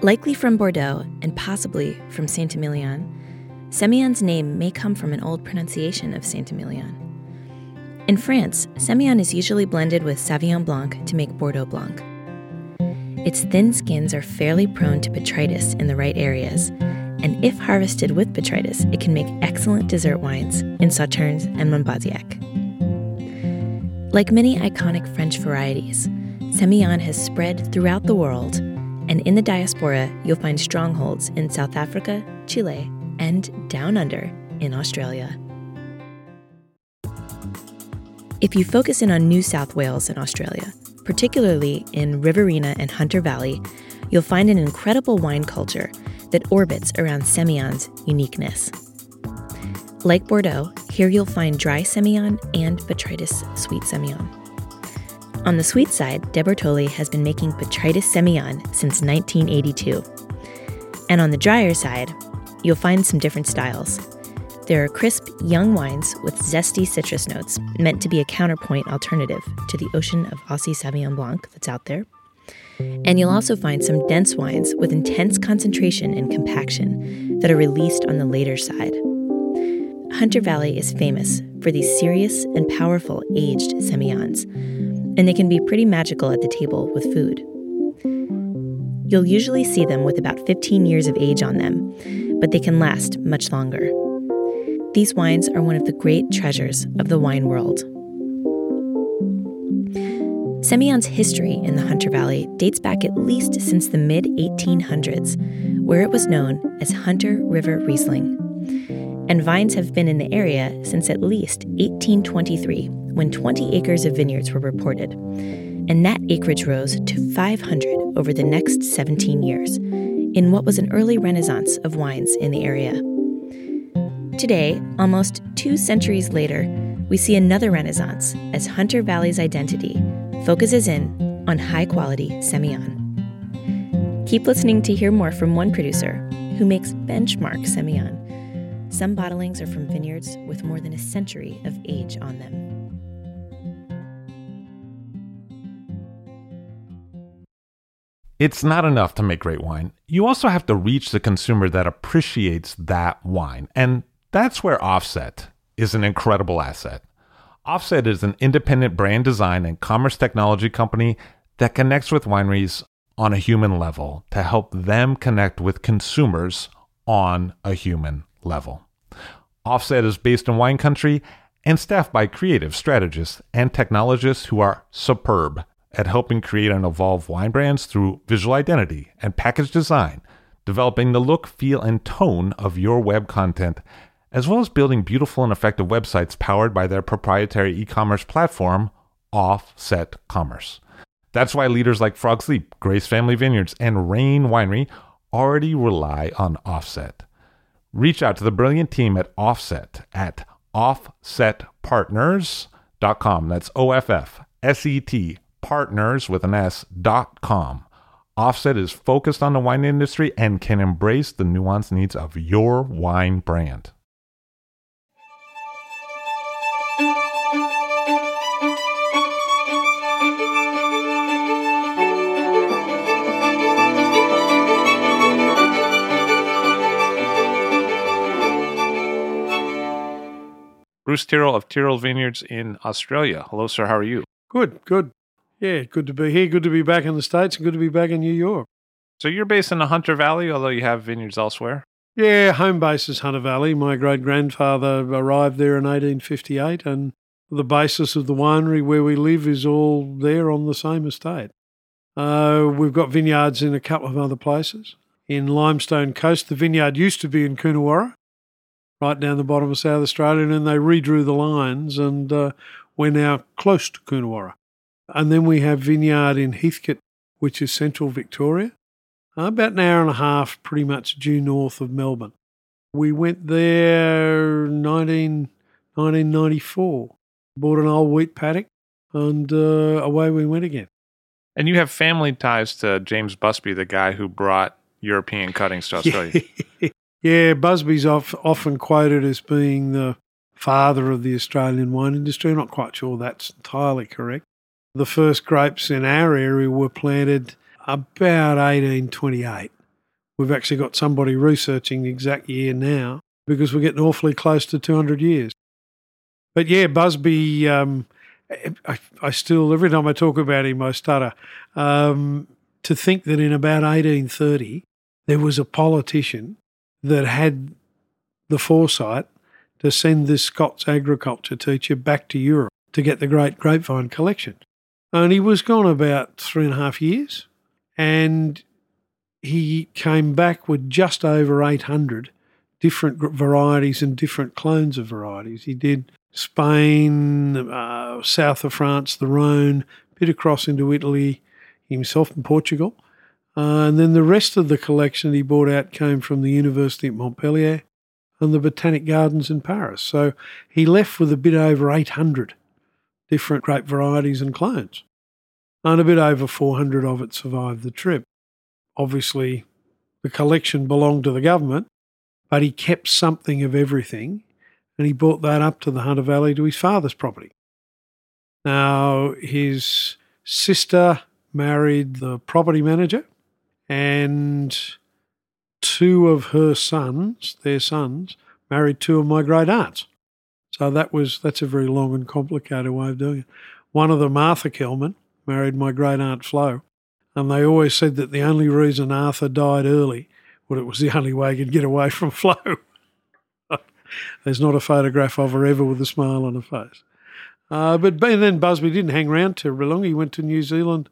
Likely from Bordeaux and possibly from Saint Emilion, Semillon's name may come from an old pronunciation of Saint Emilion. In France, Semillon is usually blended with Sauvignon Blanc to make Bordeaux Blanc. Its thin skins are fairly prone to botrytis in the right areas, and if harvested with botrytis, it can make excellent dessert wines in Sauternes and Monbazillac. Like many iconic French varieties, Semillon has spread throughout the world, and in the diaspora, you'll find strongholds in South Africa, Chile, and down under in Australia. If you focus in on New South Wales in Australia, particularly in Riverina and Hunter Valley, you'll find an incredible wine culture that orbits around Semillon's uniqueness. Like Bordeaux, here you'll find dry Semillon and botrytis sweet Semillon. On the sweet side, De Bortoli has been making botrytis Semillon since 1982. And on the drier side, you'll find some different styles. There are crisp, young wines with zesty citrus notes, meant to be a counterpoint alternative to the ocean of Aussie Sauvignon Blanc that's out there. And you'll also find some dense wines with intense concentration and compaction that are released on the later side. Hunter Valley is famous for these serious and powerful aged semillons, and they can be pretty magical at the table with food. You'll usually see them with about 15 years of age on them, but they can last much longer. These wines are one of the great treasures of the wine world. Semillon's history in the Hunter Valley dates back at least since the mid 1800s, where it was known as Hunter River Riesling. And vines have been in the area since at least 1823, when 20 acres of vineyards were reported. And that acreage rose to 500 over the next 17 years, in what was an early renaissance of wines in the area. Today, almost two centuries later, we see another renaissance as Hunter Valley's identity focuses in on high quality Semillon. Keep listening to hear more from one producer who makes benchmark Semillon. Some bottlings are from vineyards with more than a century of age on them. It's not enough to make great wine. You also have to reach the consumer that appreciates that wine. And that's where Offset is an incredible asset. Offset is an independent brand design and commerce technology company that connects with wineries on a human level to help them connect with consumers on a human level. Offset is based in wine country and staffed by creative strategists and technologists who are superb at helping create and evolve wine brands through visual identity and package design, developing the look, feel, and tone of your web content, as well as building beautiful and effective websites powered by their proprietary e commerce platform, Offset Commerce. That's why leaders like Frog Sleep, Grace Family Vineyards, and Rain Winery already rely on Offset. Reach out to the brilliant team at Offset at offsetpartners.com. That's O F F S E T partners with an S dot com. Offset is focused on the wine industry and can embrace the nuanced needs of your wine brand. Bruce Tyrrell of Tyrrell Vineyards in Australia. Hello, sir. How are you? Good, good. Yeah, good to be here. Good to be back in the States and good to be back in New York. So you're based in the Hunter Valley, although you have vineyards elsewhere? Yeah, home base is Hunter Valley. My great grandfather arrived there in 1858, and the basis of the winery where we live is all there on the same estate. Uh, we've got vineyards in a couple of other places. In Limestone Coast, the vineyard used to be in Coonawarra, right down the bottom of South Australia, and then they redrew the lines, and uh, we're now close to Coonawarra. And then we have Vineyard in Heathcote, which is central Victoria, about an hour and a half, pretty much due north of Melbourne. We went there 19, 1994, bought an old wheat paddock, and uh, away we went again. And you have family ties to James Busby, the guy who brought European cuttings to Australia. Yeah, Busby's off, often quoted as being the father of the Australian wine industry. I'm not quite sure that's entirely correct. The first grapes in our area were planted about 1828. We've actually got somebody researching the exact year now because we're getting awfully close to 200 years. But yeah, Busby, um, I, I, still, every time I talk about him, I stutter. Um, to think that in about 1830, there was a politician that had the foresight to send this Scots agriculture teacher back to Europe to get the great grapevine collection. And he was gone about three and a half years, and he came back with just over 800 different varieties and different clones of varieties. He did Spain, uh, south of France, the Rhone, bit across into Italy, himself in Portugal. Uh, and then the rest of the collection he bought out came from the University at Montpellier and the Botanic Gardens in Paris. So he left with a bit over 800 different grape varieties and clones. And a bit over 400 of it survived the trip. Obviously, the collection belonged to the government, but he kept something of everything and he brought that up to the Hunter Valley to his father's property. Now, his sister married the property manager and two of her sons, their sons, married two of my great aunts. So that was that's a very long and complicated way of doing it. One of them, Arthur Kelman, married my great aunt Flo, and they always said that the only reason Arthur died early, well, it was the only way he could get away from Flo. There's not a photograph of her ever with a smile on her face. Uh, but then Busby didn't hang around too long. He went to New Zealand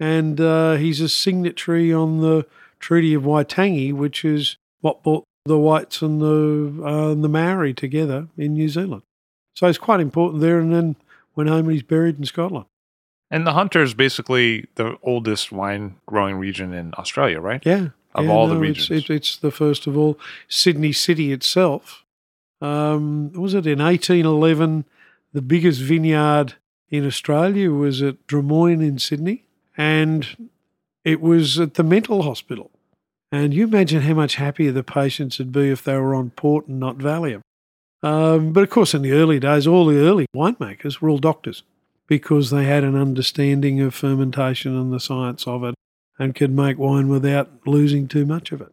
and uh, he's a signatory on the Treaty of Waitangi, which is what brought the whites and the uh, and the Maori together in New Zealand. So it's quite important there. And then went home and he's buried in Scotland. And the Hunter is basically the oldest wine growing region in Australia, right? Yeah. Of yeah, all no, the regions. It's, it, it's, the first of all. Sydney City itself, um, was it in 1811? The biggest vineyard in Australia was at Drummoyne in Sydney and it was at the mental hospital. And you imagine how much happier the patients would be if they were on port and not Valium. Um, but of course, in the early days, all the early winemakers were all doctors because they had an understanding of fermentation and the science of it and could make wine without losing too much of it.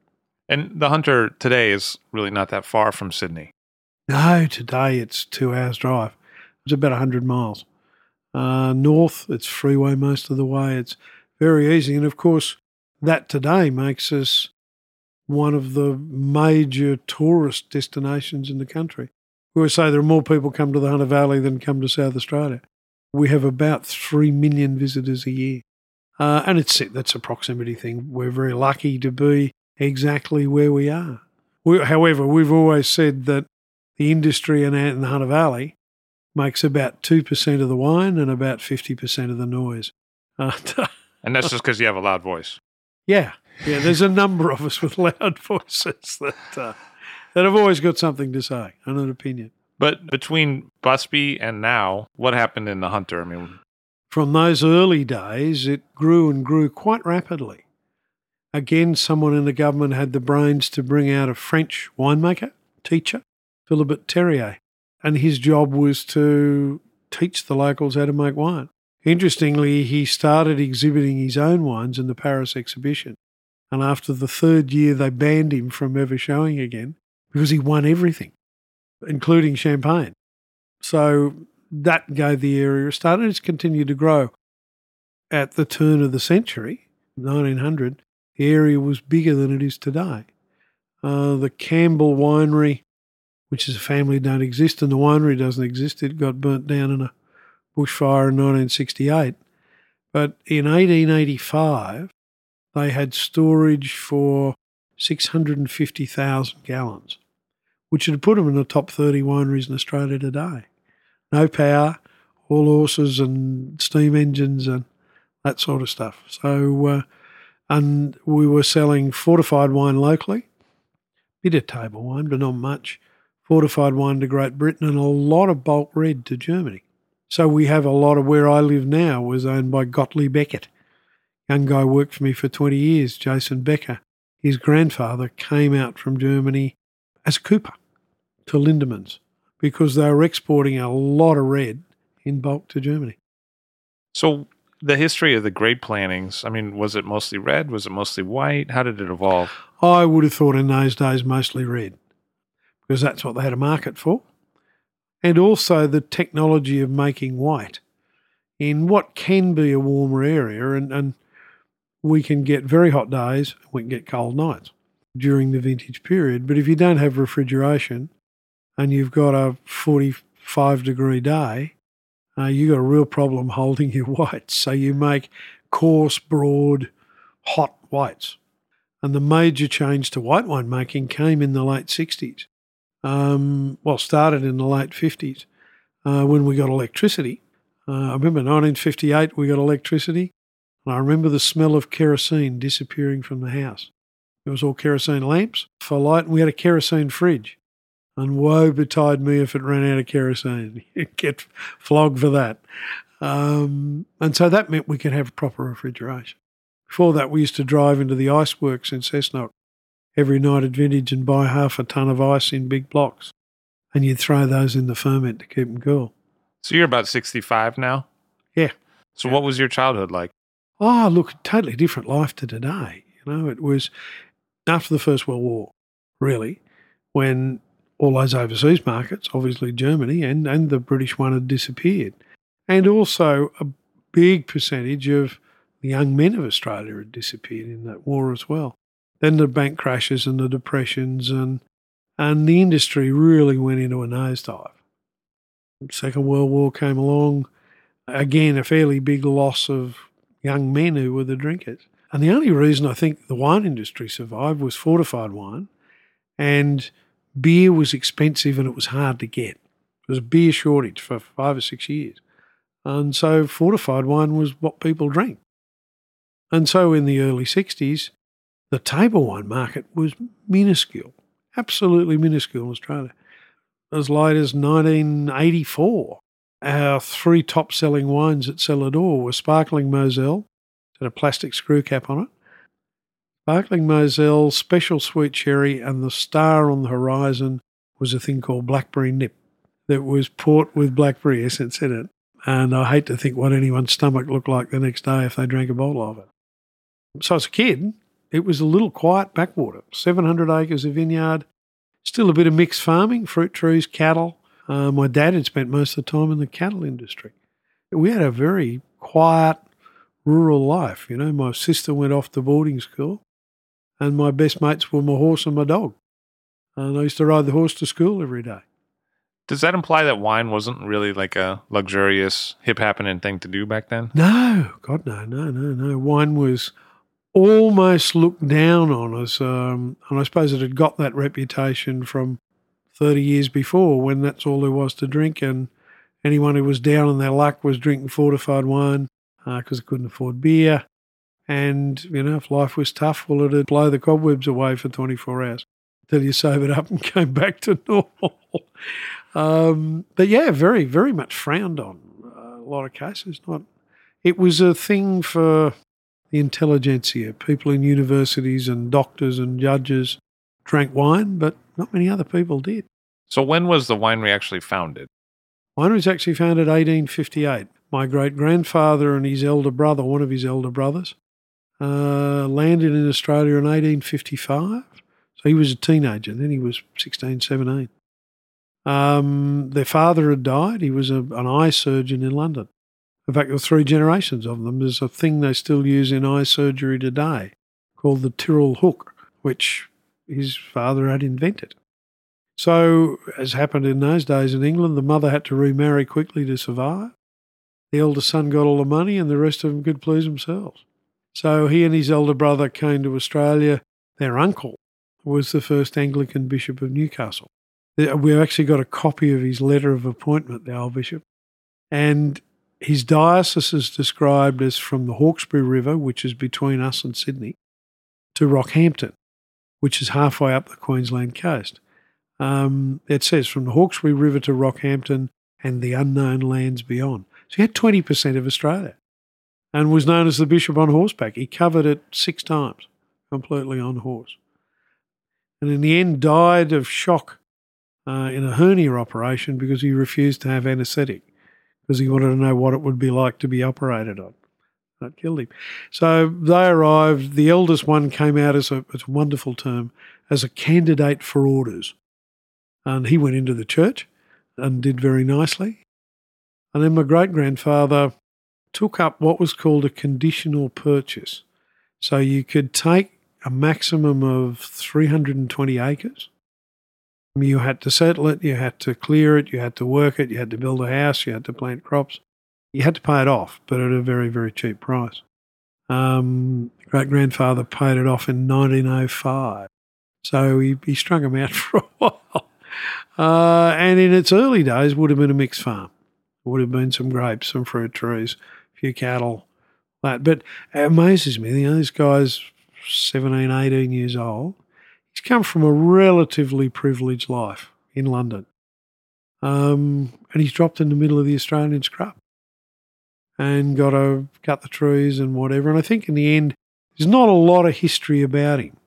And the Hunter today is really not that far from Sydney. No, today it's two hours' drive. It's about 100 miles. Uh, north, it's freeway most of the way. It's very easy. And of course, that today makes us one of the major tourist destinations in the country. We always say there are more people come to the Hunter Valley than come to South Australia. We have about 3 million visitors a year. Uh, and it's that's a proximity thing. We're very lucky to be exactly where we are. We, however, we've always said that the industry in, in the Hunter Valley makes about 2% of the wine and about 50% of the noise. Uh, and that's just because you have a loud voice. Yeah. Yeah. There's a number of us with loud voices that, uh, that have always got something to say and an opinion. But between Busby and now, what happened in the Hunter? I mean, from those early days, it grew and grew quite rapidly. Again, someone in the government had the brains to bring out a French winemaker, teacher, Philibert Terrier, and his job was to teach the locals how to make wine. Interestingly, he started exhibiting his own wines in the Paris exhibition. And after the third year, they banned him from ever showing again because he won everything, including champagne. So that gave the area a start and it's continued to grow. At the turn of the century, 1900, the area was bigger than it is today. Uh, the Campbell Winery, which is a family don't exist, and the winery doesn't exist. It got burnt down in a bushfire in 1968. But in 1885, they had storage for 650,000 gallons, which would put them in the top 30 wineries in Australia today. No power, all horses and steam engines and that sort of stuff. So, uh, and we were selling fortified wine locally, bit of table wine, but not much. Fortified wine to Great Britain and a lot of bulk red to Germany. So we have a lot of where I live now was owned by Gottlieb Beckett. Young guy worked for me for 20 years, Jason Becker. His grandfather came out from Germany as a cooper to Lindeman's because they were exporting a lot of red in bulk to Germany. So the history of the grape plantings, I mean, was it mostly red? Was it mostly white? How did it evolve? I would have thought in those days mostly red because that's what they had a market for. And also the technology of making white in what can be a warmer area. And, and we can get very hot days, we can get cold nights during the vintage period. But if you don't have refrigeration and you've got a 45 degree day, uh, you've got a real problem holding your whites. So you make coarse, broad, hot whites. And the major change to white wine making came in the late 60s. Um, well, started in the late 50s uh, when we got electricity. Uh, I remember 1958 we got electricity, and I remember the smell of kerosene disappearing from the house. It was all kerosene lamps for light, and we had a kerosene fridge. And woe betide me if it ran out of kerosene. You'd get flogged for that. Um, and so that meant we could have proper refrigeration. Before that, we used to drive into the iceworks in Cessnock every night at vintage and buy half a ton of ice in big blocks. And you'd throw those in the ferment to keep them cool. So you're about 65 now? Yeah. So what was your childhood like? Oh, look, totally different life to today. You know, it was after the First World War, really, when all those overseas markets, obviously Germany and, and the British one had disappeared. And also a big percentage of the young men of Australia had disappeared in that war as well. Then the bank crashes and the depressions and and the industry really went into a nosedive. Second World War came along, again a fairly big loss of young men who were the drinkers. And the only reason I think the wine industry survived was fortified wine and beer was expensive and it was hard to get. There was a beer shortage for five or six years. And so fortified wine was what people drank. And so in the early 60s, the table wine market was minuscule, absolutely minuscule in Australia. As late as 1984, our three top selling wines at Cellar Door were Sparkling Moselle, had a plastic screw cap on it, Sparkling Moselle, Special Sweet Cherry, and the star on the horizon was a thing called Blackberry Nip that was port with blackberry essence in it. And I hate to think what anyone's stomach looked like the next day if they drank a bottle of it. So as a kid, it was a little quiet backwater, 700 acres of vineyard, still a bit of mixed farming, fruit trees, cattle. Uh, my dad had spent most of the time in the cattle industry. We had a very quiet rural life. You know, my sister went off to boarding school and my best mates were my horse and my dog. And I used to ride the horse to school every day. Does that imply that wine wasn't really like a luxurious, hip happening thing to do back then? No, God, no, no, no, no. Wine was almost looked down on us. Um, and I suppose it had got that reputation from 30 years before when that's all there was to drink. And anyone who was down on their luck was drinking fortified wine because uh, they couldn't afford beer. And, you know, if life was tough, well, it'd blow the cobwebs away for 24 hours until you sobered up and came back to normal. um, but yeah, very, very much frowned on uh, a lot of cases. Not, it was a thing for the intelligentsia, people in universities and doctors and judges drank wine, but not many other people did. So when was the winery actually founded? Winery was actually founded 1858. My great grandfather and his elder brother, one of his elder brothers, uh, landed in Australia in 1855. So he was a teenager. Then he was 16, 17. Um, their father had died. He was a, an eye surgeon in London. In fact, there were three generations of them. There's a thing they still use in eye surgery today called the Tyrrell hook, which his father had invented. So, as happened in those days in England, the mother had to remarry quickly to survive. The eldest son got all the money, and the rest of them could please themselves. So, he and his elder brother came to Australia. Their uncle was the first Anglican bishop of Newcastle. We've actually got a copy of his letter of appointment, the old bishop. And his diocese is described as from the Hawkesbury River, which is between us and Sydney, to Rockhampton, which is halfway up the Queensland coast. Um, it says from the Hawkesbury River to Rockhampton and the unknown lands beyond. So he had 20% of Australia and was known as the Bishop on horseback. He covered it six times, completely on horse. And in the end, died of shock uh, in a hernia operation because he refused to have anaesthetic because he wanted to know what it would be like to be operated on. That killed him. So they arrived. The eldest one came out as a, it's a wonderful term, as a candidate for orders. And he went into the church and did very nicely. And then my great grandfather took up what was called a conditional purchase. So you could take a maximum of 320 acres. You had to settle it, you had to clear it, you had to work it, you had to build a house, you had to plant crops. You had to pay it off, but at a very, very cheap price. Um, great grandfather paid it off in 1905. So he, he strung them out for a while. Uh, and in its early days, would have been a mixed farm. Would have been some grapes, some fruit trees, a few cattle, that. But it amazes me, you know, this guy's 17, 18 years old. He's come from a relatively privileged life in London. Um, and he's dropped in the middle of the Australian scrub and got to cut the trees and whatever. And I think in the end, there's not a lot of history about him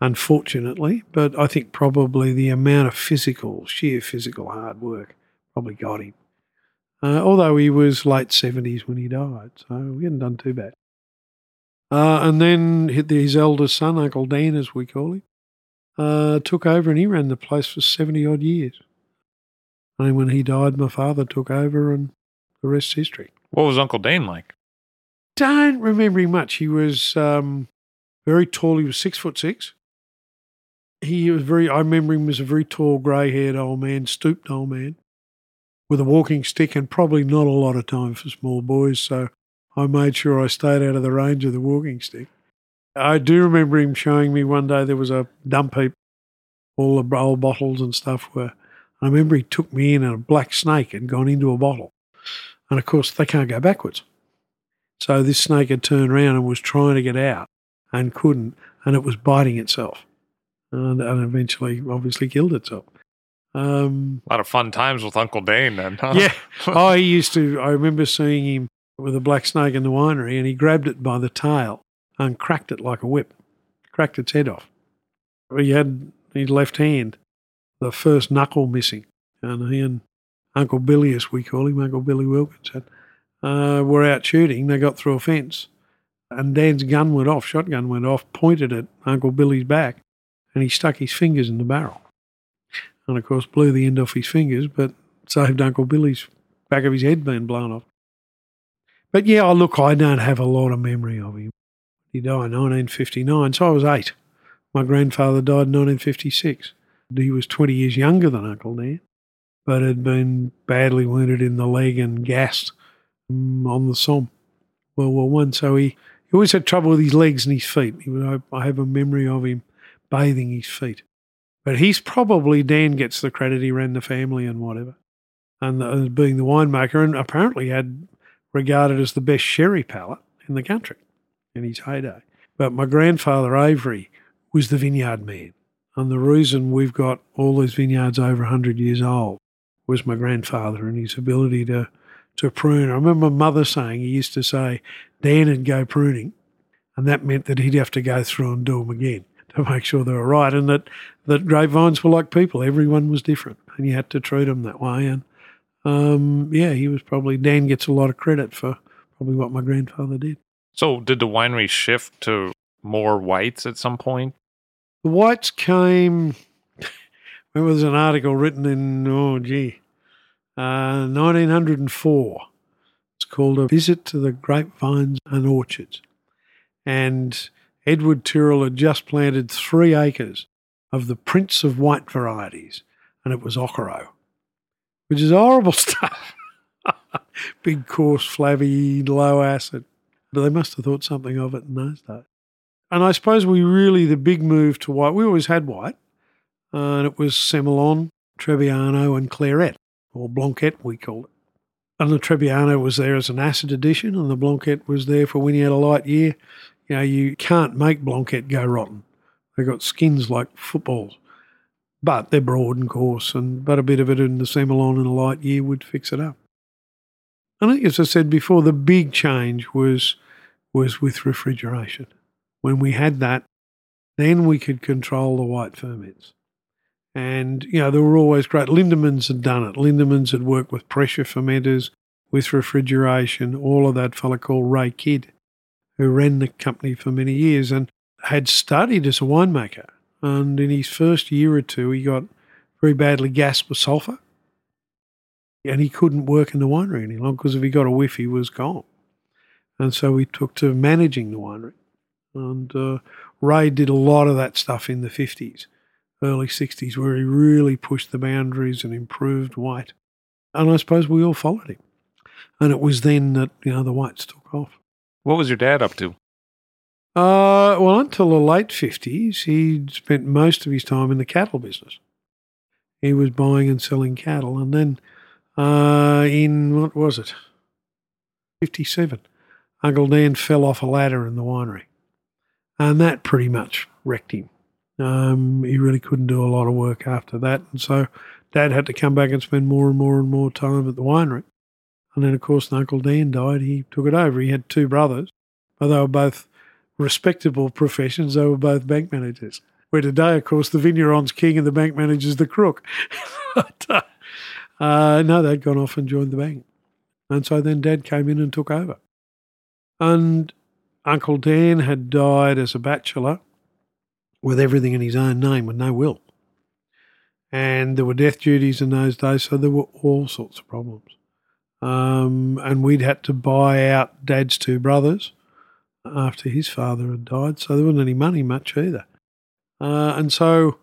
unfortunately. But I think probably the amount of physical, sheer physical hard work probably got him. Uh, although he was late 70s when he died, so he hadn't done too bad. Uh, and then his eldest son, Uncle Dan, as we call him, uh, took over and he ran the place for 70 odd years. And when he died, my father took over and the rest's history. What was Uncle Dane like? Don't remember him much. He was um, very tall. He was six foot six he was very, I remember him as a very tall, grey haired old man, stooped old man with a walking stick and probably not a lot of time for small boys. So I made sure I stayed out of the range of the walking stick. I do remember him showing me one day there was a dump heap, all the old bottles and stuff were. I remember he took me in and a black snake had gone into a bottle. And of course, they can't go backwards. So this snake had turned around and was trying to get out and couldn't, and it was biting itself and, and eventually obviously killed itself. Um, a lot of fun times with Uncle Dane then, huh? Yeah. oh, he used to, I remember seeing him with a black snake in the winery and he grabbed it by the tail and cracked it like a whip, cracked its head off. He had his left hand, the first knuckle missing. And he and Uncle Billy, as we call him, Uncle Billy Wilkinson, uh, were out shooting. They got through a fence and Dan's gun went off, shotgun went off, pointed at Uncle Billy's back and he stuck his fingers in the barrel. And of course, blew the end off his fingers, but saved Uncle Billy's back of his head being blown off. But yeah, look, I don't have a lot of memory of him. He died in 1959, so I was eight. My grandfather died in 1956. He was 20 years younger than Uncle Dan, but had been badly wounded in the leg and gassed um, on the Somme, World War One. So he, he always had trouble with his legs and his feet. He I have a memory of him bathing his feet. But he's probably, Dan gets the credit, he ran the family and whatever. And the, being the winemaker, and apparently had regarded as the best sherry palate in the country in his heyday. But my grandfather, Avery, was the vineyard man. And the reason we've got all these vineyards over 100 years old was my grandfather and his ability to, to prune. I remember my mother saying he used to say Dan would go pruning, and that meant that he'd have to go through and do them again to make sure they were right, and that that grapevines were like people; everyone was different, and you had to treat them that way. And um, yeah, he was probably Dan gets a lot of credit for probably what my grandfather did. So, did the winery shift to more whites at some point? The whites came. There was an article written in oh gee, uh, 1904. It's called A Visit to the Grapevines and Orchards. And Edward Tyrrell had just planted three acres of the Prince of White varieties, and it was Aucerot, which is horrible stuff. Big, coarse, flabby, low acid. But they must have thought something of it in those days. And I suppose we really, the big move to white, we always had white, and it was Semillon, Trebbiano, and Clairette, or Blanquette, we called it. And the Trebbiano was there as an acid addition, and the Blanquette was there for when you had a light year. You know, you can't make Blanquette go rotten. They've got skins like footballs, but they're broad and coarse, and but a bit of it in the Semillon in a light year would fix it up. I think, as I said before, the big change was was with refrigeration. When we had that, then we could control the white ferments. And, you know, they were always great. Lindemans had done it. Lindemans had worked with pressure fermenters, with refrigeration, all of that fella called Ray Kidd, who ran the company for many years and had studied as a winemaker. And in his first year or two, he got very badly gassed with sulphur. And he couldn't work in the winery any longer because if he got a whiff, he was gone. And so he took to managing the winery. And uh, Ray did a lot of that stuff in the 50s early 60s where he really pushed the boundaries and improved white. And I suppose we all followed him. And it was then that, you know, the whites took off. What was your dad up to? Uh, well, until the late 50s, he spent most of his time in the cattle business. He was buying and selling cattle. And then uh, in, what was it? 57, Uncle Dan fell off a ladder in the winery. And that pretty much wrecked him. Um, he really couldn't do a lot of work after that. And so Dad had to come back and spend more and more and more time at the winery. And then, of course, Uncle Dan died, he took it over. He had two brothers, but they were both respectable professions. They were both bank managers. Where today, of course, the vigneron's king and the bank manager's the crook. but, uh, uh, no, they'd gone off and joined the bank. And so then Dad came in and took over. And Uncle Dan had died as a bachelor with everything in his own name with no will. And there were death duties in those days, so there were all sorts of problems. Um, and we'd had to buy out Dad's two brothers after his father had died, so there wasn't any money much either. Uh, and so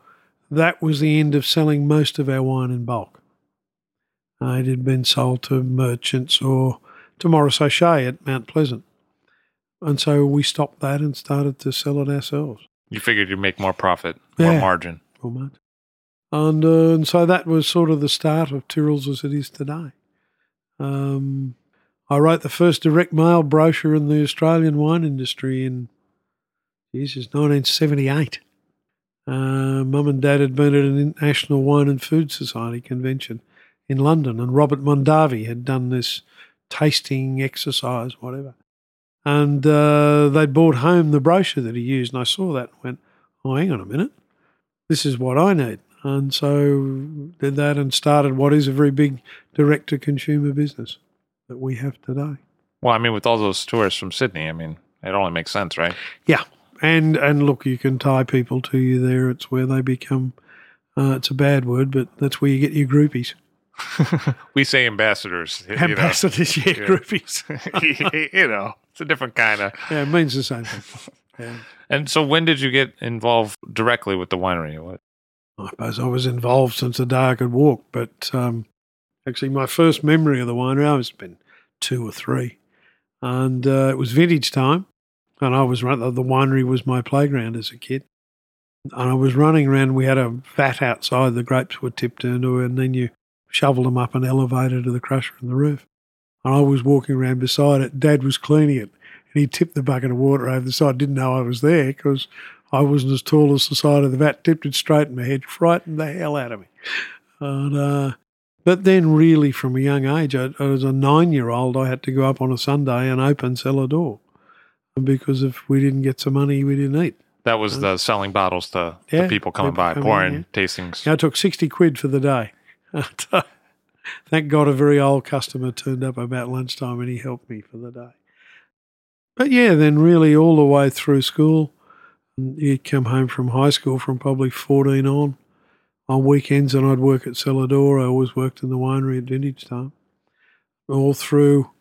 that was the end of selling most of our wine in bulk. Uh, it had been sold to merchants or to Maurice O'Shea at Mount Pleasant. And so we stopped that and started to sell it ourselves. You figured you'd make more profit, more Yeah. margin. almost. And, uh, and so that was sort of the start of Tyrrell's as it is today. Um, I wrote the first direct mail brochure in the Australian wine industry in, Jesus, 1978. Uh, Mum and Dad had been at an International Wine and Food Society convention in London, and Robert Mondavi had done this tasting exercise, whatever. And uh, they'd brought home the brochure that he used, and I saw that and went, oh, hang on a minute this is what I need. And so did that and started what is a very big direct to consumer business that we have today. Well, I mean, with all those tourists from Sydney, I mean, it only makes sense, right? Yeah. And and look, you can tie people to you there. It's where they become uh, it's a bad word, but that's where you get your groupies. We say ambassadors. you know. Ambassadors, yeah, Yeah. groupies. you know, it's a different kind of. Yeah, it means the same thing. Yeah. And so, when did you get involved directly with the winery? What? I suppose I was involved since the day I could walk, but um, actually, my first memory of the winery, I was been two or three, and uh, it was vintage time, and I was run. The winery was my playground as a kid, and I was running around. We had a vat outside; the grapes were tipped into, and then you shoveled them up an elevator to the crusher in the roof. And I was walking around beside it. Dad was cleaning it, and he tipped the bucket of water over the side. Didn't know I was there because I wasn't as tall as the side of the vat. Tipped it straight in my head, frightened the hell out of me. And uh, But then, really, from a young age, I, was a nine year old, I had to go up on a Sunday and open cellar door because if we didn't get some money, we didn't eat. That was uh, the selling bottles to Yeah, the people coming by, coming pouring in, tastings. I took 60 quid for the day. Thank God a very old customer turned up about lunchtime and he helped me for the day. But yeah, then really all the way through school, you'd come home from high school from probably 14 on. On weekends, and I'd work at cellar door. I always worked in the winery at vintage time. All through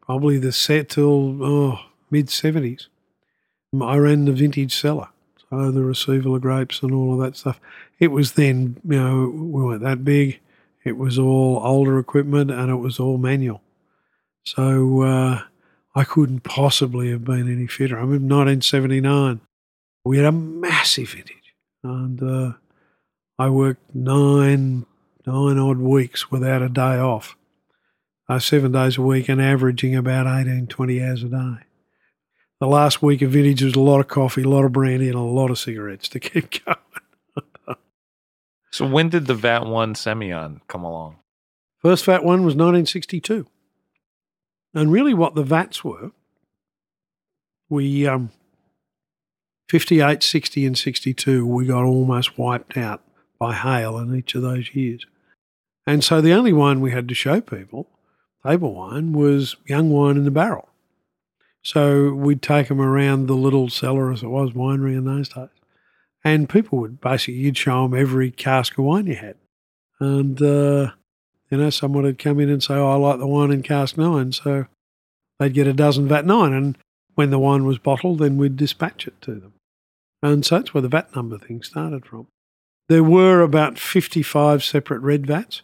probably the set till oh, mid 70s. I ran the vintage cellar, so the receival of grapes and all of that stuff. It was then, you know, we weren't that big. It was all older equipment and it was all manual. So uh, I couldn't possibly have been any fitter. I remember 1979, we had a massive vintage, and uh, I worked nine nine odd weeks without a day off, uh, seven days a week, and averaging about 18, 20 hours a day. The last week of vintage was a lot of coffee, a lot of brandy, and a lot of cigarettes to keep going. So when did the VAT One Semillon come along? First VAT one was 1962. And really, what the VATs were, we, um, 58, 60, and 62, we got almost wiped out by hail in each of those years. And so the only wine we had to show people, table wine, was young wine in the barrel. So we'd take them around the little cellar, as it was, winery in those days. And people would basically, you'd show them every cask of wine you had. And, uh, you know, someone would come in and say, oh, I like the wine in cask nine. So they'd get a dozen VAT nine. And when the wine was bottled, then we'd dispatch it to them. And so that's where the VAT number thing started from. There were about 55 separate red vats.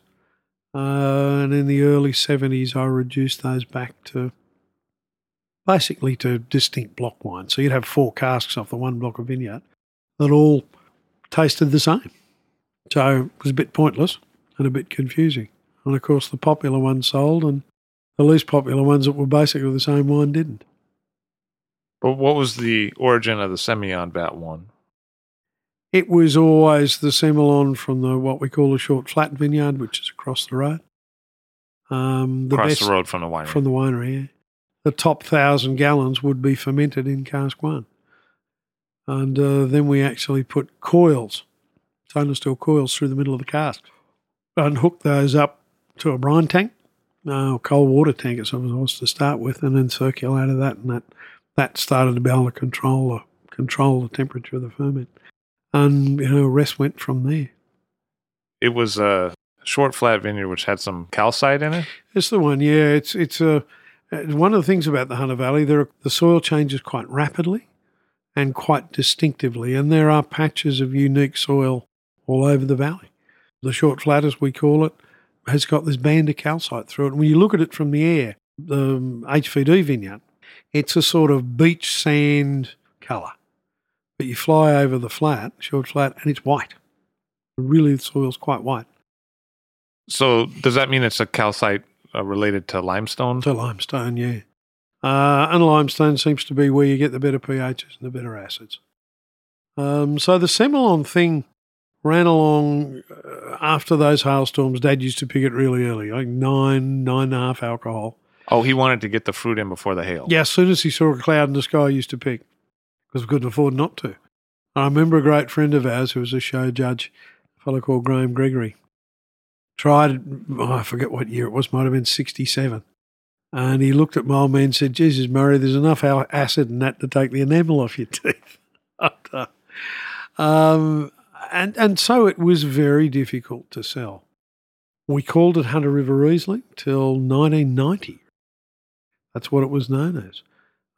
Uh, and in the early 70s, I reduced those back to basically to distinct block wines. So you'd have four casks off the one block of vineyard that all tasted the same. So it was a bit pointless and a bit confusing. And of course, the popular ones sold, and the least popular ones that were basically the same wine didn't. But what was the origin of the Semillon VAT One? It was always the Semillon from the what we call a short flat vineyard, which is across the road. Um, the Across best the road from the winery. from the winery. Yeah. The top thousand gallons would be fermented in cask one, and uh, then we actually put coils, stainless steel coils, through the middle of the cask, and hooked those up to a brine tank, uh, cold water tank, as it was to start with, and then circulated that, and that that started to be able to control the control the temperature of the ferment, and you know, rest went from there. it was a short flat vineyard which had some calcite in it. It's the one, yeah. It's it's a one of the things about the Hunter Valley. There, are, the soil changes quite rapidly and quite distinctively, and there are patches of unique soil all over the valley. The short flat, as we call it, has got this band of calcite through it. And when you look at it from the air, the um, HVD vineyard, it's a sort of beach sand colour. But you fly over the flat, short flat, and it's white. Really, the soil's quite white. So does that mean it's a calcite uh, related to limestone? To limestone, yeah. Uh, and limestone seems to be where you get the better pHs and the better acids. Um, so the Semillon thing ran along uh, after those hailstorms. Dad used to pick it really early, like nine, nine and a half alcohol. oh, he wanted to get the fruit in before the hail. Yeah, as soon as he saw a cloud in the sky, he used to pick because we couldn't afford not to. I remember a great friend of ours who was a show judge, a fellow called Graham Gregory, tried, oh, I forget what year it was, might have been 67. And he looked at my old man and said, Jesus, Murray, there's enough acid in that to take the enamel off your teeth. um, and, and so it was very difficult to sell. We called it Hunter River Riesling till 1990. That's what it was known as.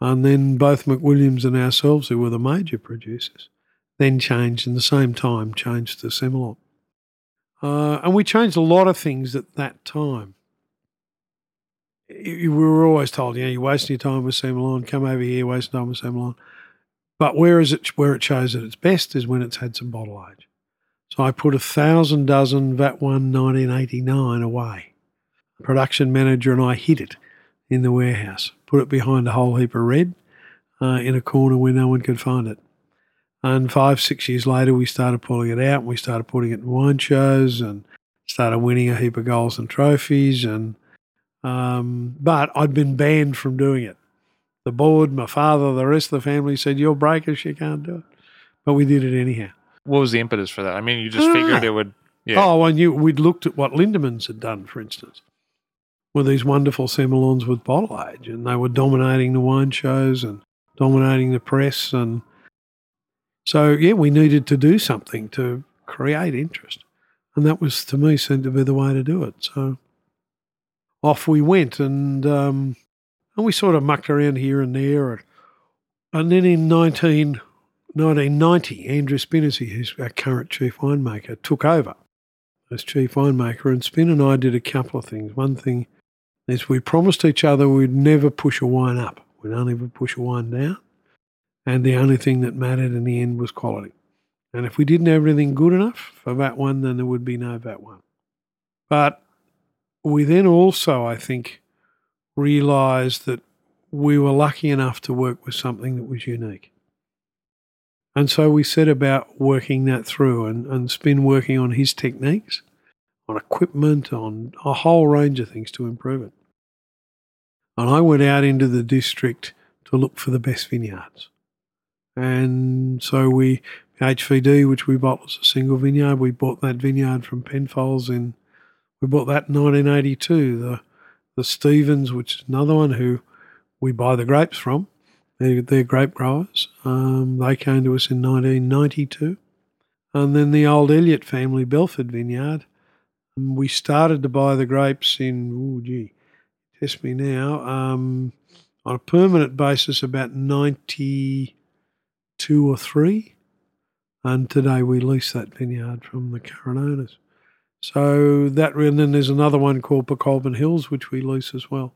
And then both McWilliams and ourselves, who were the major producers, then changed in the same time, changed to Semillon. Uh, and we changed a lot of things at that time. We were always told, you know, you're wasting your time with Semillon, come over here, wasting time with Semillon. But where is it? Where it shows at its best is when it's had some bottle age. So I put a thousand dozen VAT One 1989 away. Production manager and I hid it in the warehouse, put it behind a whole heap of red uh, in a corner where no one could find it. And five, six years later, we started pulling it out and we started putting it in wine shows and started winning a heap of goals and trophies. And um, but I'd been banned from doing it. The board, my father, the rest of the family said, "You're breakers, you can't do it." But we did it anyhow. What was the impetus for that? I mean, you just Ah. figured it would. Yeah. Oh, and you, we'd looked at what Lindemans had done, for instance, with these wonderful Semillons with bottle age, and they were dominating the wine shows and dominating the press, and so yeah, we needed to do something to create interest, and that was to me seemed to be the way to do it. So off we went, and um, and we sort of mucked around here and there, and, and then in 19, 1990, Andrew Spinaze, who's our current chief winemaker, took over as chief winemaker, and Spin and I did a couple of things. One thing is we promised each other we'd never push a wine up, we'd only ever push a wine down, and the only thing that mattered in the end was quality. And if we didn't have everything good enough for that one, then there would be no that one. But we then also, I think, realised that we were lucky enough to work with something that was unique. And so we set about working that through and, and Spin working on his techniques, on equipment, on a whole range of things to improve it. And I went out into the district to look for the best vineyards. And so we, HVD, which we bought as a single vineyard, we bought that vineyard from Penfolds in, we bought that in 1982. The, the Stevens, which is another one who we buy the grapes from, they're, they're grape growers. Um, they came to us in 1992. And then the old Elliott family, Belford Vineyard, um, we started to buy the grapes in, oh, gee, test me now, um, on a permanent basis about 92 or 3. And today we lease that vineyard from the current owners. So that, and then there's another one called Pokolbin Hills, which we lease as well.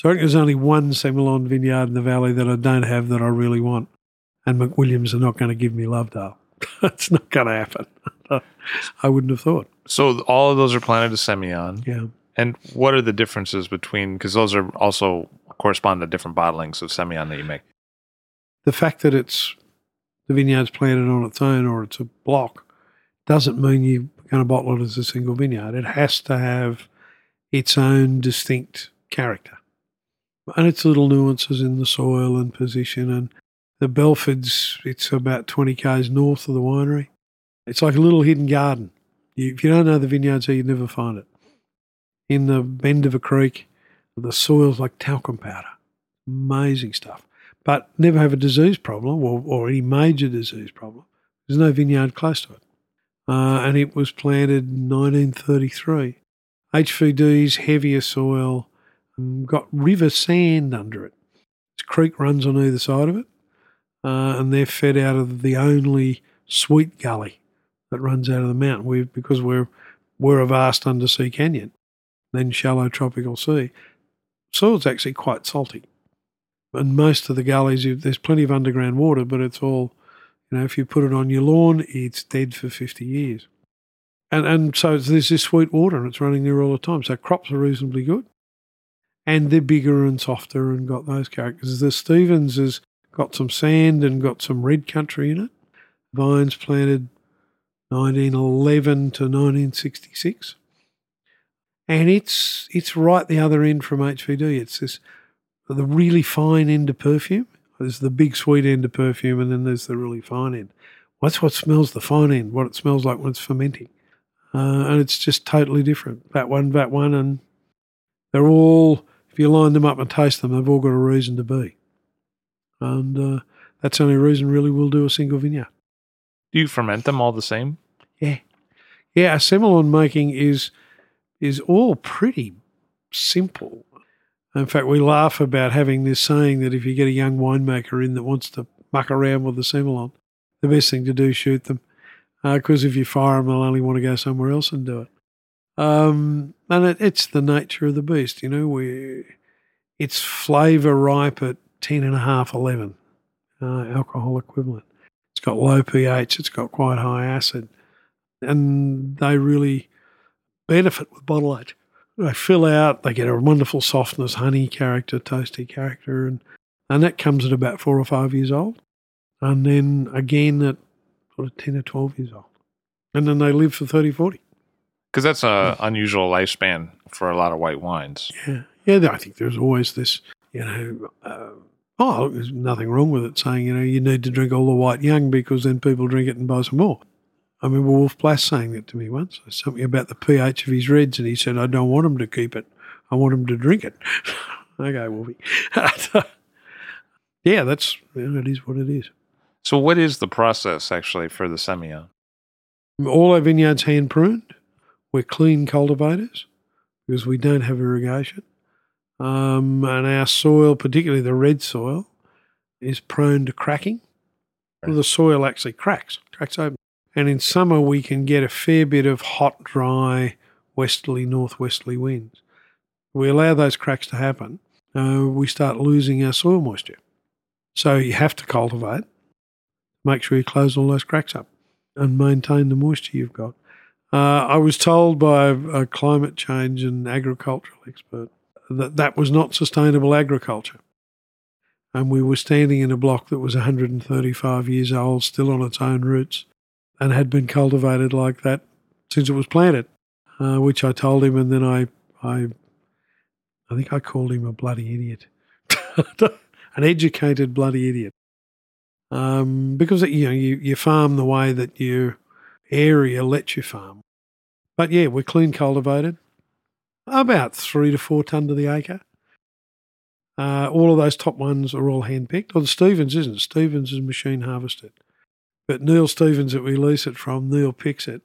So I think there's only one Semillon vineyard in the valley that I don't have that I really want. And McWilliams are not going to give me Lovedale. That's not going to happen. I wouldn't have thought. So all of those are planted to Semillon. Yeah. And what are the differences between? Because those are also correspond to different bottlings of Semillon that you make. The fact that it's the vineyard's planted on its own or it's a block doesn't mean you're going to bottle it as a single vineyard. It has to have its own distinct character. And its little nuances in the soil and position. And the Belfords, it's about 20 k's north of the winery. It's like a little hidden garden. You, if you don't know the vineyards here, you'd never find it. In the bend of a creek, the soil's like talcum powder. Amazing stuff. But never have a disease problem or, or any major disease problem. There's no vineyard close to it. Uh, and it was planted in 1933. HVD's heavier soil um, got river sand under it. This creek runs on either side of it, uh, and they're fed out of the only sweet gully that runs out of the mountain. We because we're we're a vast undersea canyon, then shallow tropical sea. Soil's actually quite salty, and most of the gullies there's plenty of underground water, but it's all you know. If you put it on your lawn, it's dead for fifty years. And and so there's this sweet water and it's running there all the time. So crops are reasonably good. And they're bigger and softer and got those characters. The Stevens has got some sand and got some red country in it. Vines planted 1911 to 1966. And it's it's right the other end from HVD. It's this the really fine end of perfume. There's the big sweet end of perfume and then there's the really fine end. That's what smells the fine end, what it smells like when it's fermenting. Uh, and it's just totally different. That one, that one, and they're all, if you line them up and taste them, they've all got a reason to be. And uh, that's the only reason really we'll do a single vineyard. Do you ferment them all the same? Yeah. Yeah, a Semillon making is is all pretty simple. In fact, we laugh about having this saying that if you get a young winemaker in that wants to muck around with the Semillon, the best thing to do is shoot them. Because if you fire them, they'll only want to go somewhere else and do it. Um, and it, it's the nature of the beast, you know. We, it's flavour ripe at 10 and a half, 11, uh, alcohol equivalent. It's got low pH, it's got quite high acid, and they really benefit with bottle age. They fill out, they get a wonderful softness, honey character, toasty character, and, and that comes at about four or five years old. And then again at sort of 10 or 12 years old. And then they live for 30, 40. Because that's a unusual lifespan for a lot of white wines. Yeah, yeah. I think there's always this, you know. Uh, oh, there's nothing wrong with it saying, you know, you need to drink all the white young because then people drink it and buy some more. I remember Wolf Blass saying that to me once. Something about the pH of his reds, and he said, "I don't want him to keep it. I want him to drink it." okay, Wolfie. yeah, that's you it is what it is. So, what is the process actually for the Semillon? All our vineyards hand pruned. We're clean cultivators because we don't have irrigation. Um, and our soil, particularly the red soil, is prone to cracking. Well, the soil actually cracks, cracks open. And in summer, we can get a fair bit of hot, dry, westerly, northwesterly winds. We allow those cracks to happen, uh, we start losing our soil moisture. So you have to cultivate, make sure you close all those cracks up and maintain the moisture you've got. Uh, I was told by a, climate change and agricultural expert that that was not sustainable agriculture. And we were standing in a block that was 135 years old, still on its own roots, and had been cultivated like that since it was planted. Uh, which I told him, and then I, I, I think I called him a bloody idiot, an educated bloody idiot, um, because you know you, you farm the way that your area lets you farm. But yeah, we're clean cultivated, about three to four ton to the acre. Uh, all of those top ones are all hand picked. Well, the Stevens isn't. Stevens is machine harvested. But Neil Stevens that we lease it from, Neil picks it.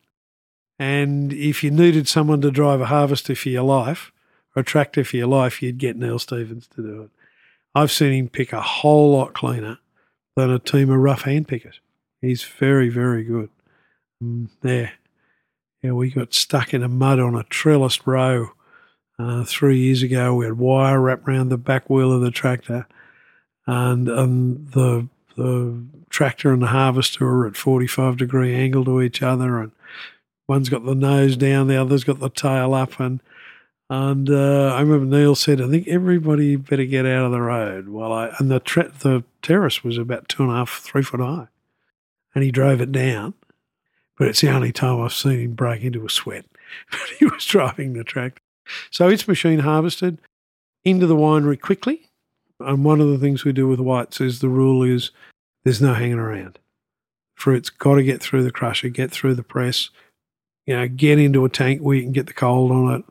And if you needed someone to drive a harvester for your life, or a tractor for your life, you'd get Neil Stevens to do it. I've seen him pick a whole lot cleaner than a team of rough hand pickers. He's very, very good. Mm, there. Yeah, we got stuck in a mud on a trellised row uh, three years ago. We had wire wrapped around the back wheel of the tractor, and, and the the tractor and the harvester are at 45 degree angle to each other and one's got the nose down the other's got the tail up and and uh, I remember Neil said I think everybody better get out of the road while I and the the terrace was about two and a half three foot high and he drove it down but it's the only time I've seen him break into a sweat but he was driving the tractor. So it's machine harvested into the winery quickly and one of the things we do with whites is the rule is there's no hanging around. Fruit's got to get through the crusher, get through the press, you know, get into a tank where you can get the cold on it,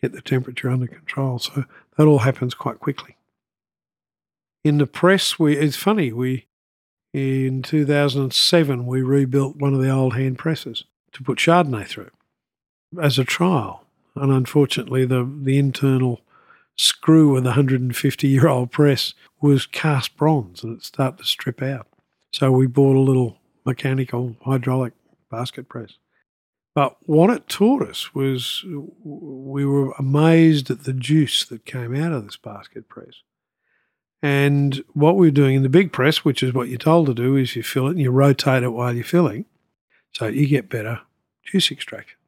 get the temperature under control. So that all happens quite quickly. In the press, we it's funny, we in 2007 we rebuilt one of the old hand presses to put Chardonnay through as a trial. And unfortunately the the internal screw of the 150 year old press was cast bronze and it started to strip out. So we bought a little mechanical hydraulic basket press. But what it taught us was we were amazed at the juice that came out of this basket press. And what we were doing in the big press, which is what you're told to do, is you fill it and you rotate it while you're filling. So you get better juice extraction.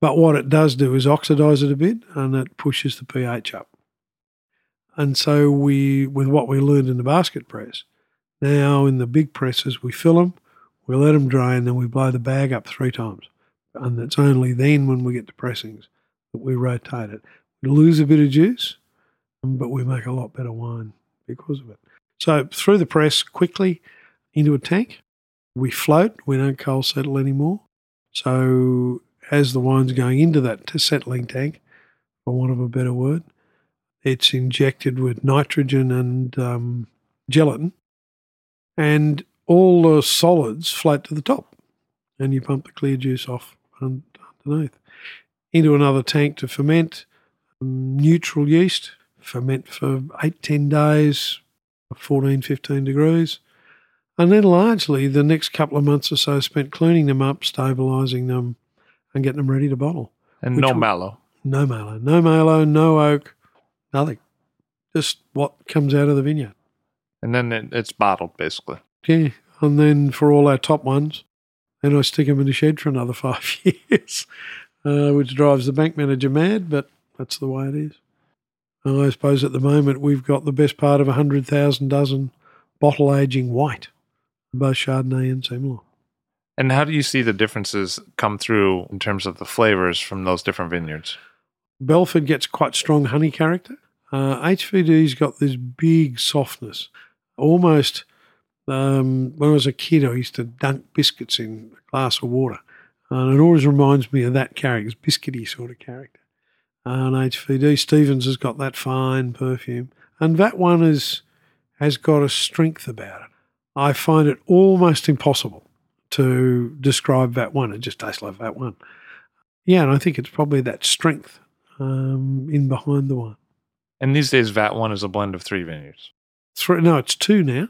But what it does do is oxidize it a bit and it pushes the pH up. And so we, with what we learned in the basket press, now in the big presses, we fill them, we let them dry, and then we blow the bag up three times. And it's only then when we get to pressings that we rotate it. We lose a bit of juice, but we make a lot better wine because of it. So through the press quickly into a tank, we float, we don't cold settle anymore. So as the wine's going into that settling tank, for want of a better word, it's injected with nitrogen and um, gelatin, and all the solids float to the top, and you pump the clear juice off underneath into another tank to ferment. Um, neutral yeast ferment for eight, ten days, 14, 15 degrees. And then largely the next couple of months or so spent cleaning them up, stabilising them, and getting them ready to bottle. And no malo. No malo. No malo, no oak, Nothing. Just what comes out of the vineyard. And then it, it's bottled, basically. Yeah. And then for all our top ones, then I stick them in the shed for another five years, uh, which drives the bank manager mad, but that's the way it is. And I suppose at the moment we've got the best part of 100,000 dozen bottle aging white, both Chardonnay and Semillon. And how do you see the differences come through in terms of the flavors from those different vineyards? Belford gets quite strong honey character. Uh, HVD's got this big softness. Almost, um, when I was a kid, I used to dunk biscuits in a glass of water. And it always reminds me of that character, biscuity sort of character. And HVD Stevens has got that fine perfume. And that one is, has got a strength about it. I find it almost impossible to describe that one. It just tastes like that one. Yeah, and I think it's probably that strength um, in behind the wine. And these days, Vat One is a blend of three vineyards. Three, no, it's two now.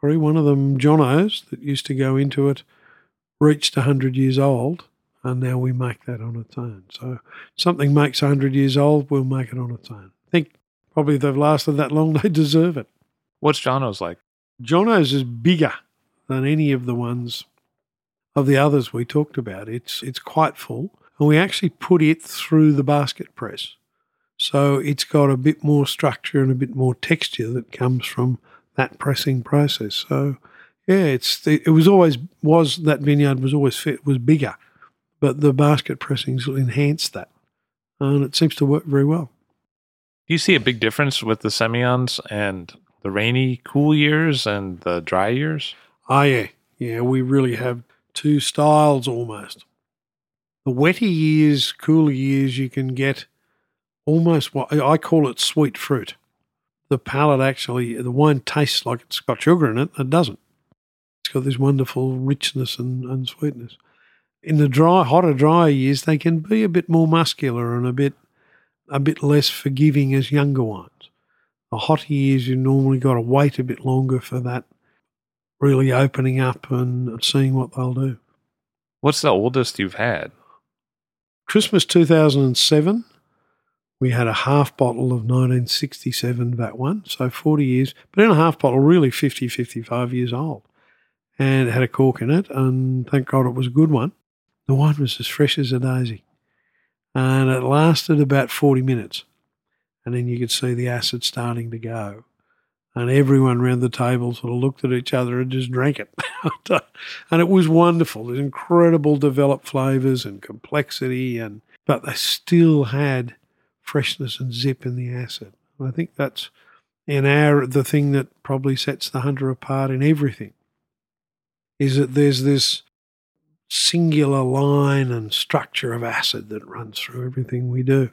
Sorry, one of them, Johnno's, that used to go into it, reached 100 years old, and now we make that on its own. So something makes 100 years old, we'll make it on its own. I think probably if they've lasted that long, they deserve it. What's Johnno's like? Johnno's is bigger than any of the ones of the others we talked about. It's it's quite full, and we actually put it through the basket press, so it's got a bit more structure and a bit more texture that comes from that pressing process. So yeah, it's it was always was that vineyard was always fit was bigger, but the basket pressings enhanced that, and it seems to work very well. Do you see a big difference with the Semillons and the rainy, cool years and the dry years? Oh yeah, yeah, we really have two styles almost. The wetter years, cooler years, you can get almost what I call it sweet fruit. The palate actually, the wine tastes like it's got sugar in it. It doesn't. It's got this wonderful richness and, and sweetness. In the dry, hotter, drier years, they can be a bit more muscular and a bit, a bit less forgiving as younger wines. The hotter years, you normally got to wait a bit longer for that really opening up and seeing what they'll do. What's the oldest you've had? Christmas 2007, we had a half bottle of 1967 Vat 1, so 40 years, but in a half bottle, really 50, 55 years old. And it had a cork in it, and thank God it was a good one. The wine was as fresh as a daisy. And it lasted about 40 minutes. And then you could see the acid starting to go and everyone around the table sort of looked at each other and just drank it. and it was wonderful. There's incredible developed flavors and complexity, and but they still had freshness and zip in the acid. And I think that's in our the thing that probably sets the hunter apart in everything is that there's this singular line and structure of acid that runs through everything we do.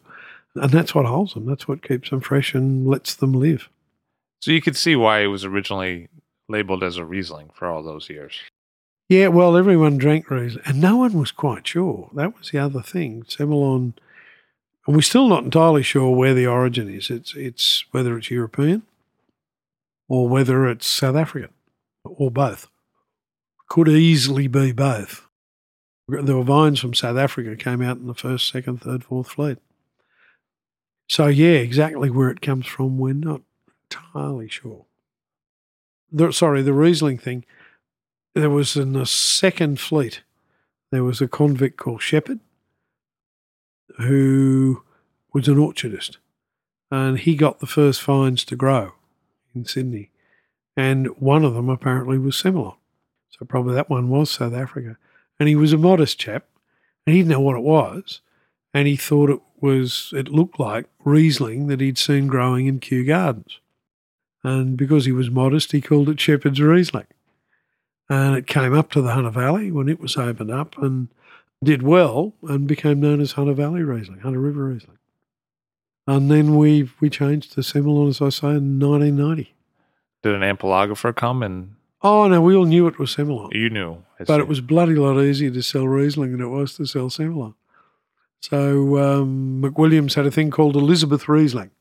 And that's what holds them. That's what keeps them fresh and lets them live. So you could see why it was originally labeled as a Riesling for all those years. Yeah, well, everyone drank Riesling, and no one was quite sure. That was the other thing. Semillon, and we're still not entirely sure where the origin is. It's it's whether it's European or whether it's South African or both. Could easily be both. There were vines from South Africa came out in the first, second, third, fourth fleet. So yeah, exactly where it comes from, we're not entirely sure. The, sorry, the Riesling thing. There was in the second fleet, there was a convict called Shepherd who was an orchardist. And he got the first vines to grow in Sydney. And one of them apparently was Semillon. So probably that one was South Africa. And he was a modest chap and he didn't know what it was. And he thought it was, it looked like Riesling that he'd seen growing in Kew Gardens. And because he was modest, he called it Shepherd's Riesling. And it came up to the Hunter Valley when it was opened up and did well and became known as Hunter Valley Riesling, Hunter River Riesling. And then we we changed to Semillon, as I say, in 1990. Did an ampelographer come and? Oh no, we all knew it was Semillon. You knew, but it was bloody lot easier to sell Riesling than it was to sell Semillon. So um, McWilliams had a thing called Elizabeth Riesling,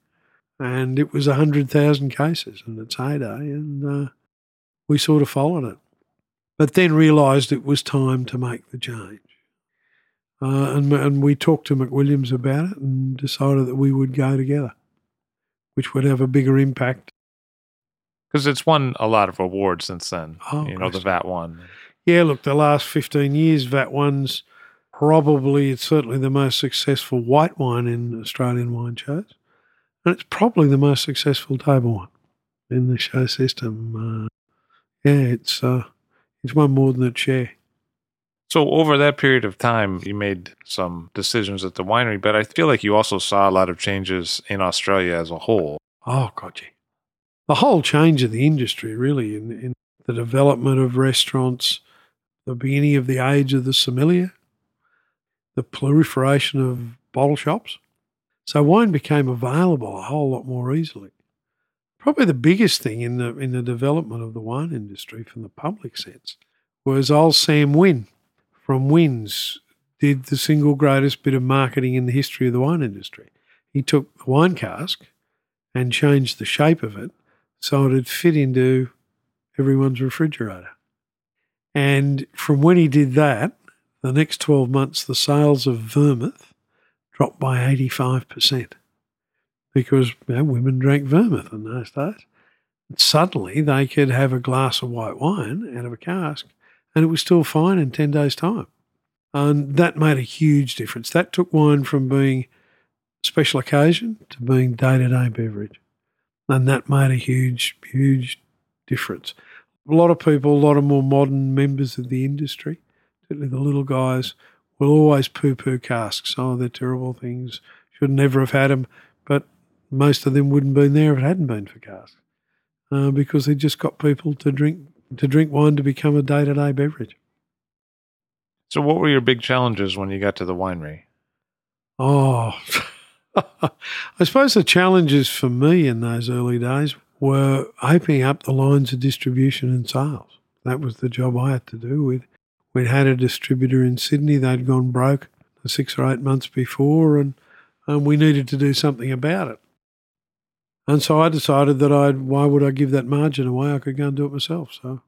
and it was 100,000 cases in its heyday, and uh, we sort of followed it. But then realised it was time to make the change. Uh, and, and we talked to McWilliams about it and decided that we would go together, which would have a bigger impact. Because it's won a lot of awards since then. Oh, you know, the VAT one. Yeah, look, the last 15 years, VAT one's probably, it's certainly the most successful white wine in Australian wine shows. And it's probably the most successful table one in the show system. Uh, yeah, it's uh, it's won more than a chair. So over that period of time, you made some decisions at the winery, but I feel like you also saw a lot of changes in Australia as a whole. Oh, God, yeah. The whole change of the industry, really, in, in the development of restaurants, the beginning of the age of the sommelier, the proliferation of bottle shops. So wine became available a whole lot more easily. Probably the biggest thing in the in the development of the wine industry from the public sense was old Sam Wynn from Wynn's did the single greatest bit of marketing in the history of the wine industry. He took the wine cask and changed the shape of it so it'd fit into everyone's refrigerator. And from when he did that, the next 12 months, the sales of vermouth dropped by 85% because you know, women drank vermouth in those days. And suddenly they could have a glass of white wine out of a cask and it was still fine in 10 days' time. And that made a huge difference. That took wine from being special occasion to being day to day beverage. And that made a huge, huge difference. A lot of people, a lot of more modern members of the industry, particularly the little guys, will always poo poo casks. Oh, they're terrible things. Should never have had them. But most of them wouldn't have been there if it hadn't been for casks. Uh, because they just got people to drink to drink wine to become a day to day beverage. So, what were your big challenges when you got to the winery? Oh, I suppose the challenges for me in those early days were opening up the lines of distribution and sales. That was the job I had to do. We'd, we'd had a distributor in Sydney, they'd gone broke six or eight months before, and, and we needed to do something about it. And so I decided that I'd, why would I give that margin away? I could go and do it myself. So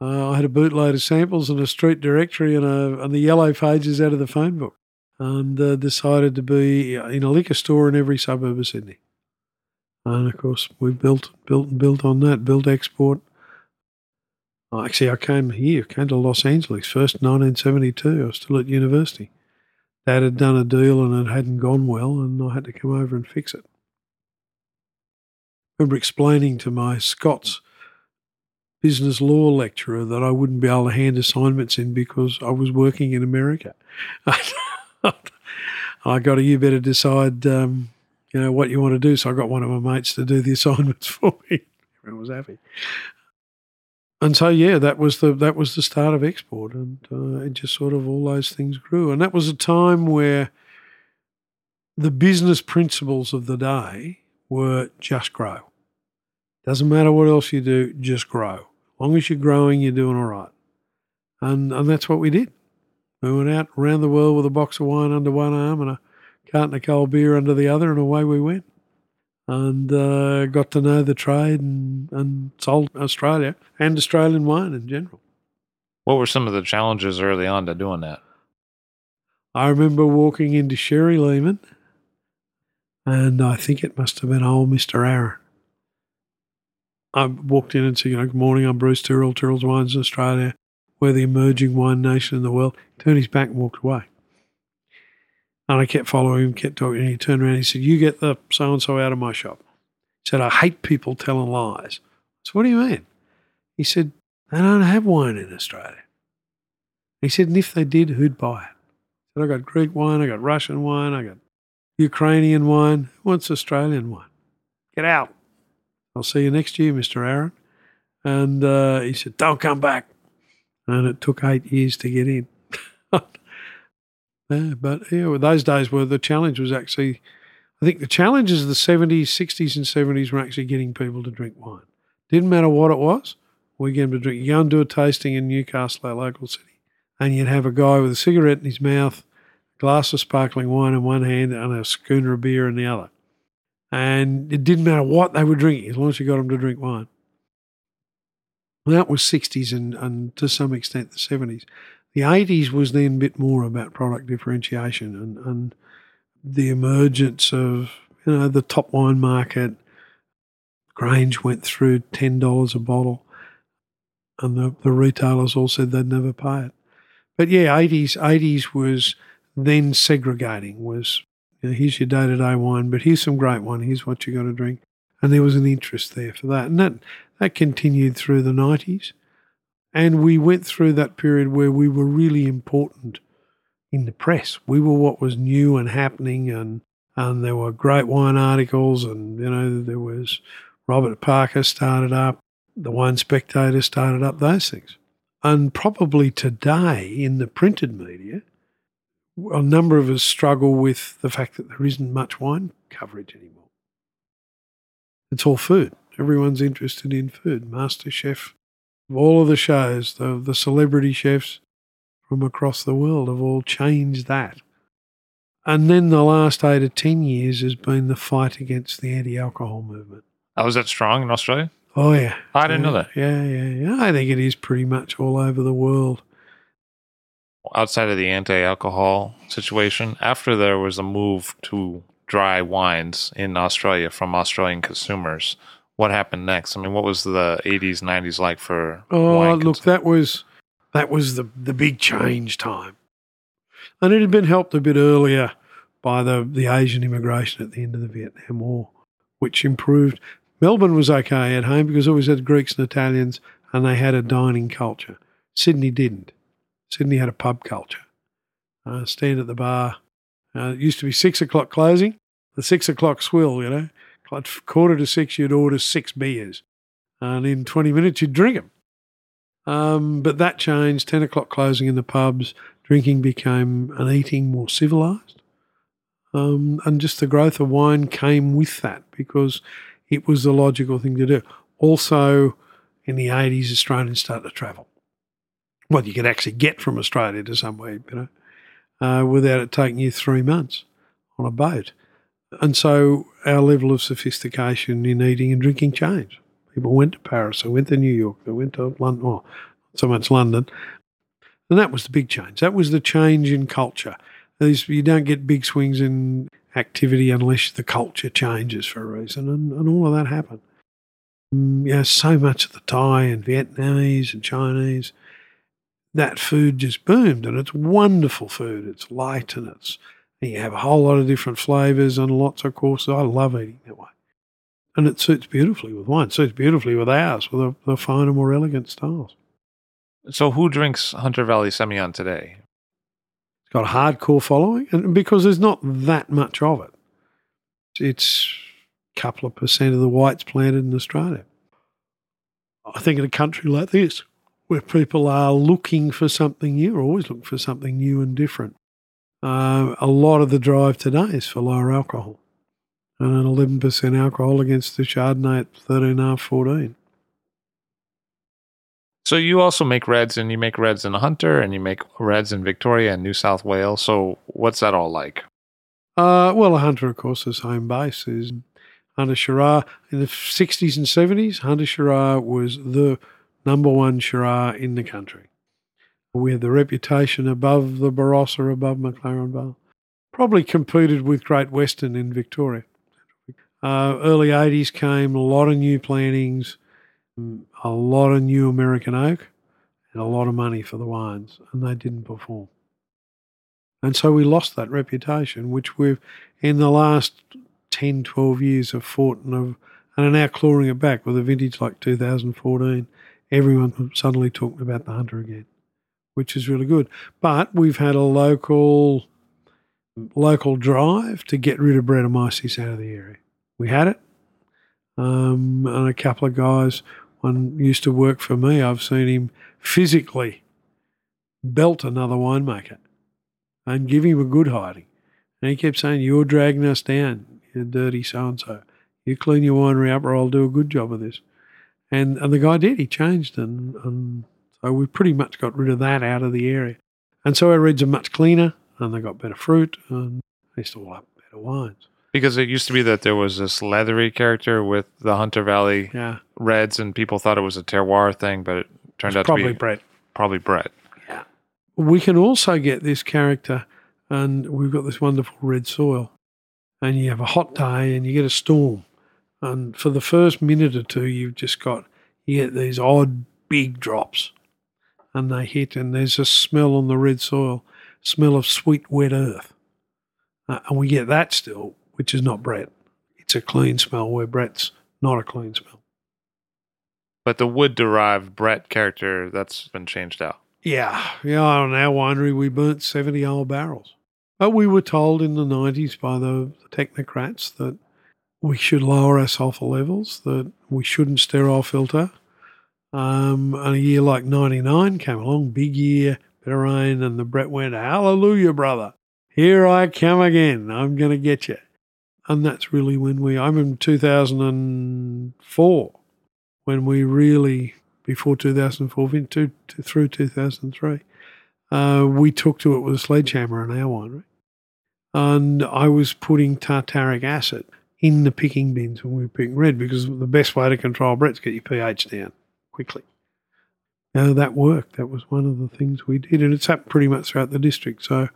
uh, I had a bootload of samples and a street directory and, a, and the yellow pages out of the phone book and uh, decided to be in a liquor store in every suburb of Sydney. And of course, we built, built, and built on that, built export. Oh, actually, I came here, came to Los Angeles first, 1972. I was still at university. Dad had done a deal and it hadn't gone well, and I had to come over and fix it I remember explaining to my Scots business law lecturer that I wouldn't be able to hand assignments in because I was working in America. I got to, you better decide, um, you know, what you want to do. So I got one of my mates to do the assignments for me. Everyone was happy. And so, yeah, that was the that was the start of export, and uh, it just sort of all those things grew. And that was a time where the business principles of the day were just grow. Doesn't matter what else you do, just grow. As long as you're growing, you're doing all right. And, and that's what we did. We went out around the world with a box of wine under one arm and a carton of cold beer under the other, and away we went. And uh, got to know the trade and, and sold Australia and Australian wine in general. What were some of the challenges early on to doing that? I remember walking into Sherry-Lehmann, and I think it must have been old Mr. Aaron. I walked in and said, you know, good morning, I'm Bruce Tyrrell, Tyrrell's Wines in Australia. We're the emerging wine nation in the world. He turned his back and walked away. And I kept following him, kept talking, and he turned around and he said, You get the so and so out of my shop. He said, I hate people telling lies. So what do you mean? He said, They don't have wine in Australia. He said, and if they did, who'd buy it? He said, I got Greek wine, I got Russian wine, I got Ukrainian wine. Who wants Australian wine? Get out. I'll see you next year, Mr. Aaron. And uh, he said, Don't come back. And it took eight years to get in. yeah, but yeah, those days were the challenge was actually, I think the challenges of the 70s, 60s, and 70s were actually getting people to drink wine. Didn't matter what it was, we get them to drink. You go and do a tasting in Newcastle, our local city, and you'd have a guy with a cigarette in his mouth, a glass of sparkling wine in one hand, and a schooner of beer in the other and it didn't matter what they were drinking as long as you got them to drink wine. that was 60s and, and to some extent the 70s. The 80s was then a bit more about product differentiation and, and the emergence of you know the top wine market. Grange went through ten dollars a bottle, and the, the retailers all said they'd never pay it. But yeah, eighties eighties was then segregating was you know, here's your day to day wine, but here's some great wine. Here's what you got to drink. And there was an interest there for that. And that, that continued through the 90s. And we went through that period where we were really important in the press. We were what was new and happening, and and there were great wine articles, and you know there was Robert Parker started up, the Wine Spectator started up, those things. And probably today in the printed media, a number of us struggle with the fact that there isn't much wine coverage anymore. It's all food. Everyone's interested in food. Master Chef, all of the shows, the, the celebrity chefs from across the world have all changed that. And then the last eight or 10 years has been the fight against the anti alcohol movement. Oh, was that strong in Australia? Oh, yeah. I didn't yeah, know that. Yeah, yeah, yeah. I think it is pretty much all over the world. Outside of the anti alcohol situation, after there was a move to dry wines in Australia from Australian consumers, what happened next? I mean, what was the 80s, 90s like for Oh, look, that was that was the the big change time, and it had been helped a bit earlier by the the Asian immigration at the end of the Vietnam War, which improved. Melbourne was okay at home because it always had Greeks and Italians, and they had a dining culture. Sydney didn't. Sydney had a pub culture. Uh, stand at the bar. Uh, it used to be six o'clock closing. The six o'clock swill, you know, at quarter to six, you'd order six beers, and in twenty minutes you'd drink them. Um, but that changed. 10 o'clock closing in the pubs, drinking became and eating more civilized. Um, and just the growth of wine came with that because it was the logical thing to do. Also, in the 80s, Australians started to travel. Well, you could actually get from Australia to somewhere, you know, uh, without it taking you three months on a boat. And so our level of sophistication in eating and drinking changed. People went to Paris, they went to New York, they went to London, not so much London. And that was the big change. That was the change in culture. You don't get big swings in activity unless the culture changes for a reason, and, and all of that happened. Mm, Yeah, so much of the Thai and Vietnamese and Chinese, that food just boomed, and it's wonderful food. It's light and it's you have a whole lot of different flavors and lots of courses. I love eating that way and it suits beautifully with wine. It suits beautifully with ours, with the, the finer, more elegant styles. So, who drinks Hunter Valley Semillon today? It's got a hardcore following, and because there's not that much of it, it's a couple of percent of the whites planted in Australia. I think in a country like this, where people are looking for something new, always looking for something new and different, uh, a lot of the drive today is for lower alcohol. And an 11% alcohol against the Chardonnay at 13.5, 14. So, you also make reds, and you make reds in Hunter, and you make reds in Victoria and New South Wales. So, what's that all like? Uh, well, a Hunter, of course, is home base. Is Hunter Shiraz in the sixties and seventies? Hunter Shiraz was the number one Shiraz in the country. We had the reputation above the Barossa, above McLaren Vale. Probably competed with Great Western in Victoria. Uh, early eighties came a lot of new plantings, a lot of new American oak, and a lot of money for the wines, and they didn't perform. And so we lost that reputation, which we've, in the last 10, 12 years, have fought and, have, and are now clawing it back with a vintage like 2014. Everyone suddenly talking about the Hunter again, which is really good. But we've had a local local drive to get rid of Brettanomyces out of the area. We had it, um, and a couple of guys. One used to work for me. I've seen him physically belt another winemaker and give him a good hiding. And he kept saying, You're dragging us down, you dirty so and so. You clean your winery up, or I'll do a good job of this. And and the guy did. He changed, and, and so we pretty much got rid of that out of the area. And so our reds are much cleaner, and they got better fruit, and they still have better wines. Because it used to be that there was this leathery character with the Hunter Valley Yeah, reds, and people thought it was a terroir thing, but it turned out probably to be Brett. probably Brett. Yeah. We can also get this character, and we've got this wonderful red soil. And you have a hot day and you get a storm. And for the first minute or two, you've just got, you get these odd big drops. And they hit, and there's a smell on the red soil, smell of sweet, wet earth. Uh, and we get that still, which is not Brett. It's a clean smell where Brett's not a clean smell. But the wood derived Brett character, that's been changed out. Yeah, yeah. On our winery, we burnt 70 old barrels. But we were told in the 90s by the technocrats that we should lower our sulfur levels, that we shouldn't sterile filter. Um, and a year like 99 came along, big year, bit of rain, and the Brett went, Hallelujah, brother. Here I come again. I'm going to get you. And that's really when we, I'm in 2004, when we really, before 2004, to, to, through 2003, uh, we took to it with a sledgehammer in our winery. And I was putting tartaric acid in the picking bins when we were picking red because the best way to control Brett's get your pH down quickly. Now that worked. That was one of the things we did, and it's happened pretty much throughout the district. So,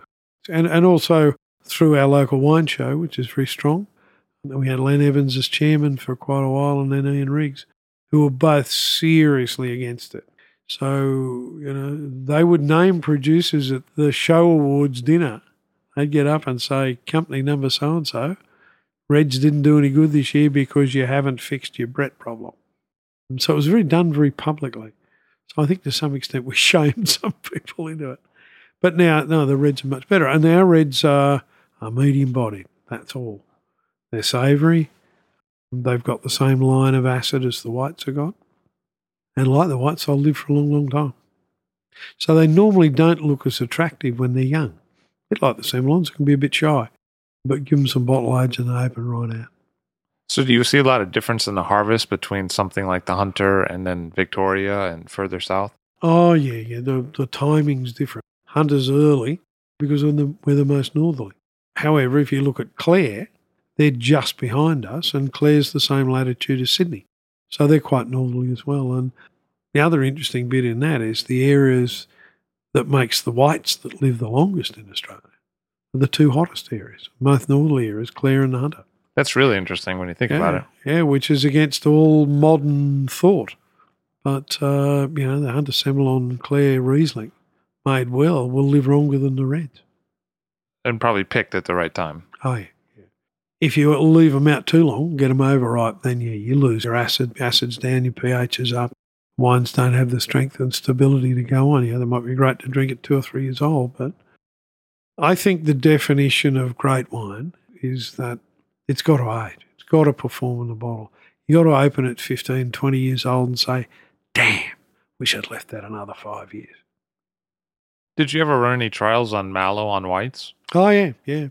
and and also through our local wine show, which is very strong. We had Len Evans as chairman for quite a while, and then Iain Riggs, who were both seriously against it. So, you know, they would name producers at the show awards dinner. They'd get up and say, company number so and so, Reds didn't do any good this year because you haven't fixed your Brett problem. And so it was very done very publicly. So I think to some extent we shamed some people into it. But now, no, the Reds are much better. And our Reds are, are medium bodied. That's all. They're savoury. They've got the same line of acid as the whites have got. And like the whites, they'll live for a long, long time. So they normally don't look as attractive when they're young. A bit like the Semillons, can be a bit shy. But give them some bottle age and they open right out. So, do you see a lot of difference in the harvest between something like the Hunter and then Victoria and further south? Oh, yeah, yeah. The, the timing's different. Hunter's early because we're the, we're the most northerly. However, if you look at Clare, they're just behind us, and Clare's the same latitude as Sydney. So they're quite northerly as well. And the other interesting bit in that is the areas that makes the whites that live the longest in Australia are the two hottest areas, both northerly areas, Clare and the Hunter. That's really interesting when you think yeah, about it. Yeah, which is against all modern thought. But, uh, you know, the Hunter Semillon Clare Riesling made well will live longer than the Reds. And probably picked at the right time. Oh, yeah. If you leave them out too long, get them overripe, then yeah, you lose your acid. Acid's down, your pH is up. Wines don't have the strength and stability to go on. Yeah, they might be great to drink at two or three years old, but I think the definition of great wine is that it's got to age. It's got to perform in the bottle. You got to open it 15, 20 years old and say, damn, wish I'd left that another five years. Did you ever run any trials on malo on whites? Oh, yeah, yeah.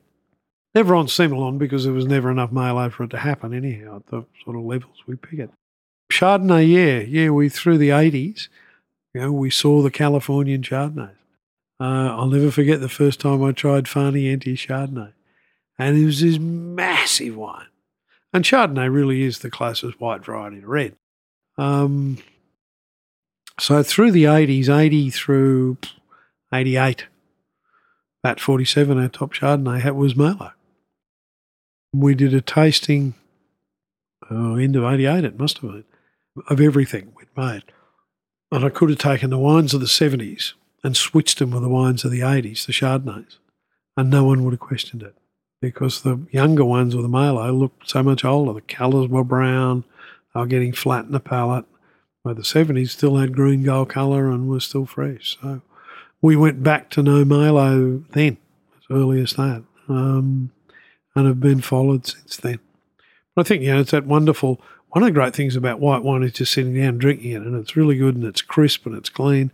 Never on Semillon because there was never enough Malo for it to happen anyhow at the sort of levels we pick it. Chardonnay, yeah, yeah, we through the 80s, you know, we saw the Californian Chardonnays. Uh, I'll never forget the first time I tried Far Niente Chardonnay. And it was this massive wine. And Chardonnay really is the closest white variety to red. Um, so through the 80s, 80 through 88, Vat 47, our top Chardonnay was Malo. We did a tasting, oh, end of 88, it must have been, of everything we'd made. And I could have taken the wines of the 70s and switched them with the wines of the 80s, the Chardonnays, and no one would have questioned it because the younger ones with the Malo looked so much older. The colours were brown, they were getting flat in the palate. Where the 70s still had green gold colour and were still fresh. So we went back to no Malo then, as early as that, um, and have been followed since then. But I think, you know, it's that wonderful. One of the great things about white wine is just sitting down drinking it, and it's really good and it's crisp and it's clean.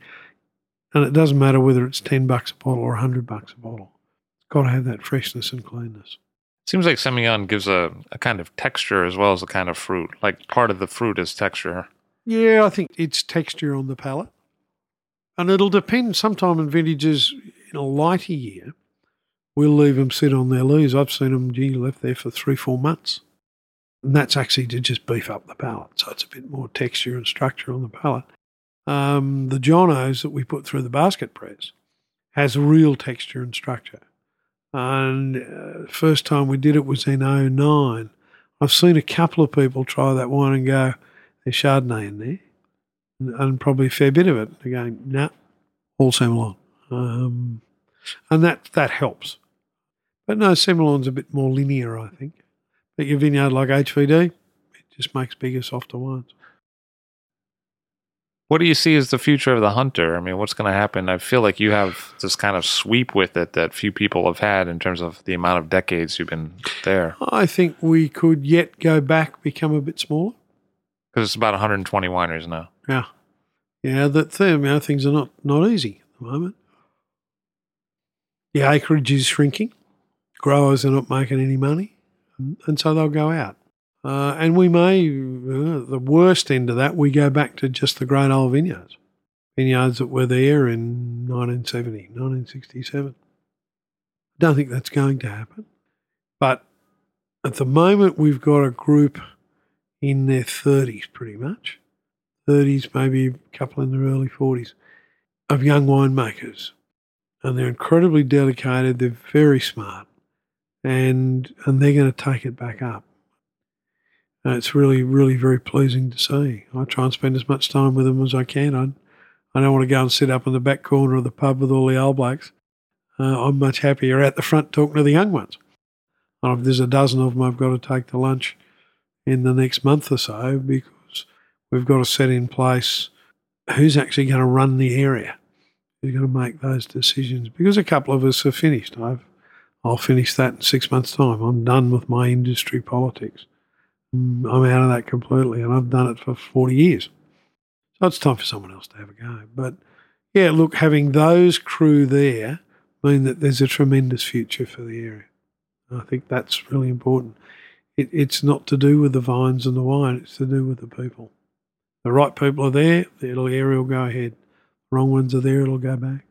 And it doesn't matter whether it's 10 bucks a bottle or 100 bucks a bottle. Got to have that freshness and cleanness. Seems like Semillon gives a, a kind of texture as well as a kind of fruit. Like part of the fruit is texture. Yeah, I think it's texture on the palate. And it'll depend sometime in vintages in a lighter year. We'll leave them sit on their lees. I've seen them, gee, left there for three, four months. And that's actually to just beef up the palate. So it's a bit more texture and structure on the palate um, the Johnno's that we put through the basket press has real texture and structure. And uh, first time we did it was in 09. I've seen a couple of people try that wine and go, there's Chardonnay in there. And probably a fair bit of it. They're going, nah, all Semillon. Um, and that, that helps. But no, Semillon's a bit more linear, I think. But your vineyard like HVD, it just makes bigger, softer wines. What do you see as the future of the hunter? I mean, what's going to happen? I feel like you have this kind of sweep with it that few people have had in terms of the amount of decades you've been there. I think we could yet go back, become a bit smaller. Because it's about 120 wineries now. Yeah. Yeah, that thing, you know, things are not, not easy at the moment. The acreage is shrinking. Growers are not making any money, and, and so they'll go out. Uh, and we may, uh, the worst end of that, we go back to just the great old vineyards. Vineyards that were there in 1970, 1967. I don't think that's going to happen. But at the moment, we've got a group in their 30s pretty much 30s, maybe a couple in their early 40s, of young winemakers. And they're incredibly dedicated, they're very smart, and, and they're going to take it back up. And it's really, really very pleasing to see. I try and spend as much time with them as I can. I, I don't want to go and sit up in the back corner of the pub with all the old blacks. Uh, I'm much happier at the front talking to the young ones. And if there's a dozen of them I've got to take to lunch in the next month or so because we've got to set in place who's actually going to run the area, who's going to make those decisions. Because a couple of us are finished. I've, I'll finish that in six months' time. I'm done with my industry politics. I'm out of that completely, and I've done it for 40 years. So it's time for someone else to have a go. But yeah, look, having those crew there mean that there's a tremendous future for the area. I think that's really important. It, it's not to do with the vines and the wine, it's to do with the people. The right people are there, the little area will go ahead. The wrong ones are there, it'll go back.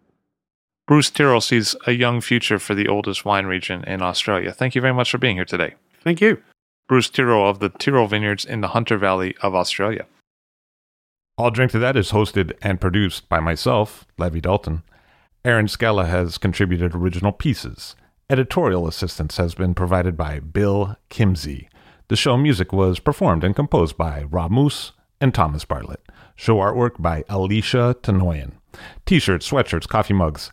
Bruce Tyrrell sees a young future for the oldest wine region in Australia. Thank you very much for being here today. Thank you. Bruce Tyrrell of the Tyrrell Vineyards in the Hunter Valley of Australia. I'll Drink to That is hosted and produced by myself, Levi Dalton. Erin Scala has contributed original pieces. Editorial assistance has been provided by Bill Kimsey. The show music was performed and composed by Rob Moose and Thomas Bartlett. Show artwork by Alicia Tenoyan. T shirts, sweatshirts, coffee mugs,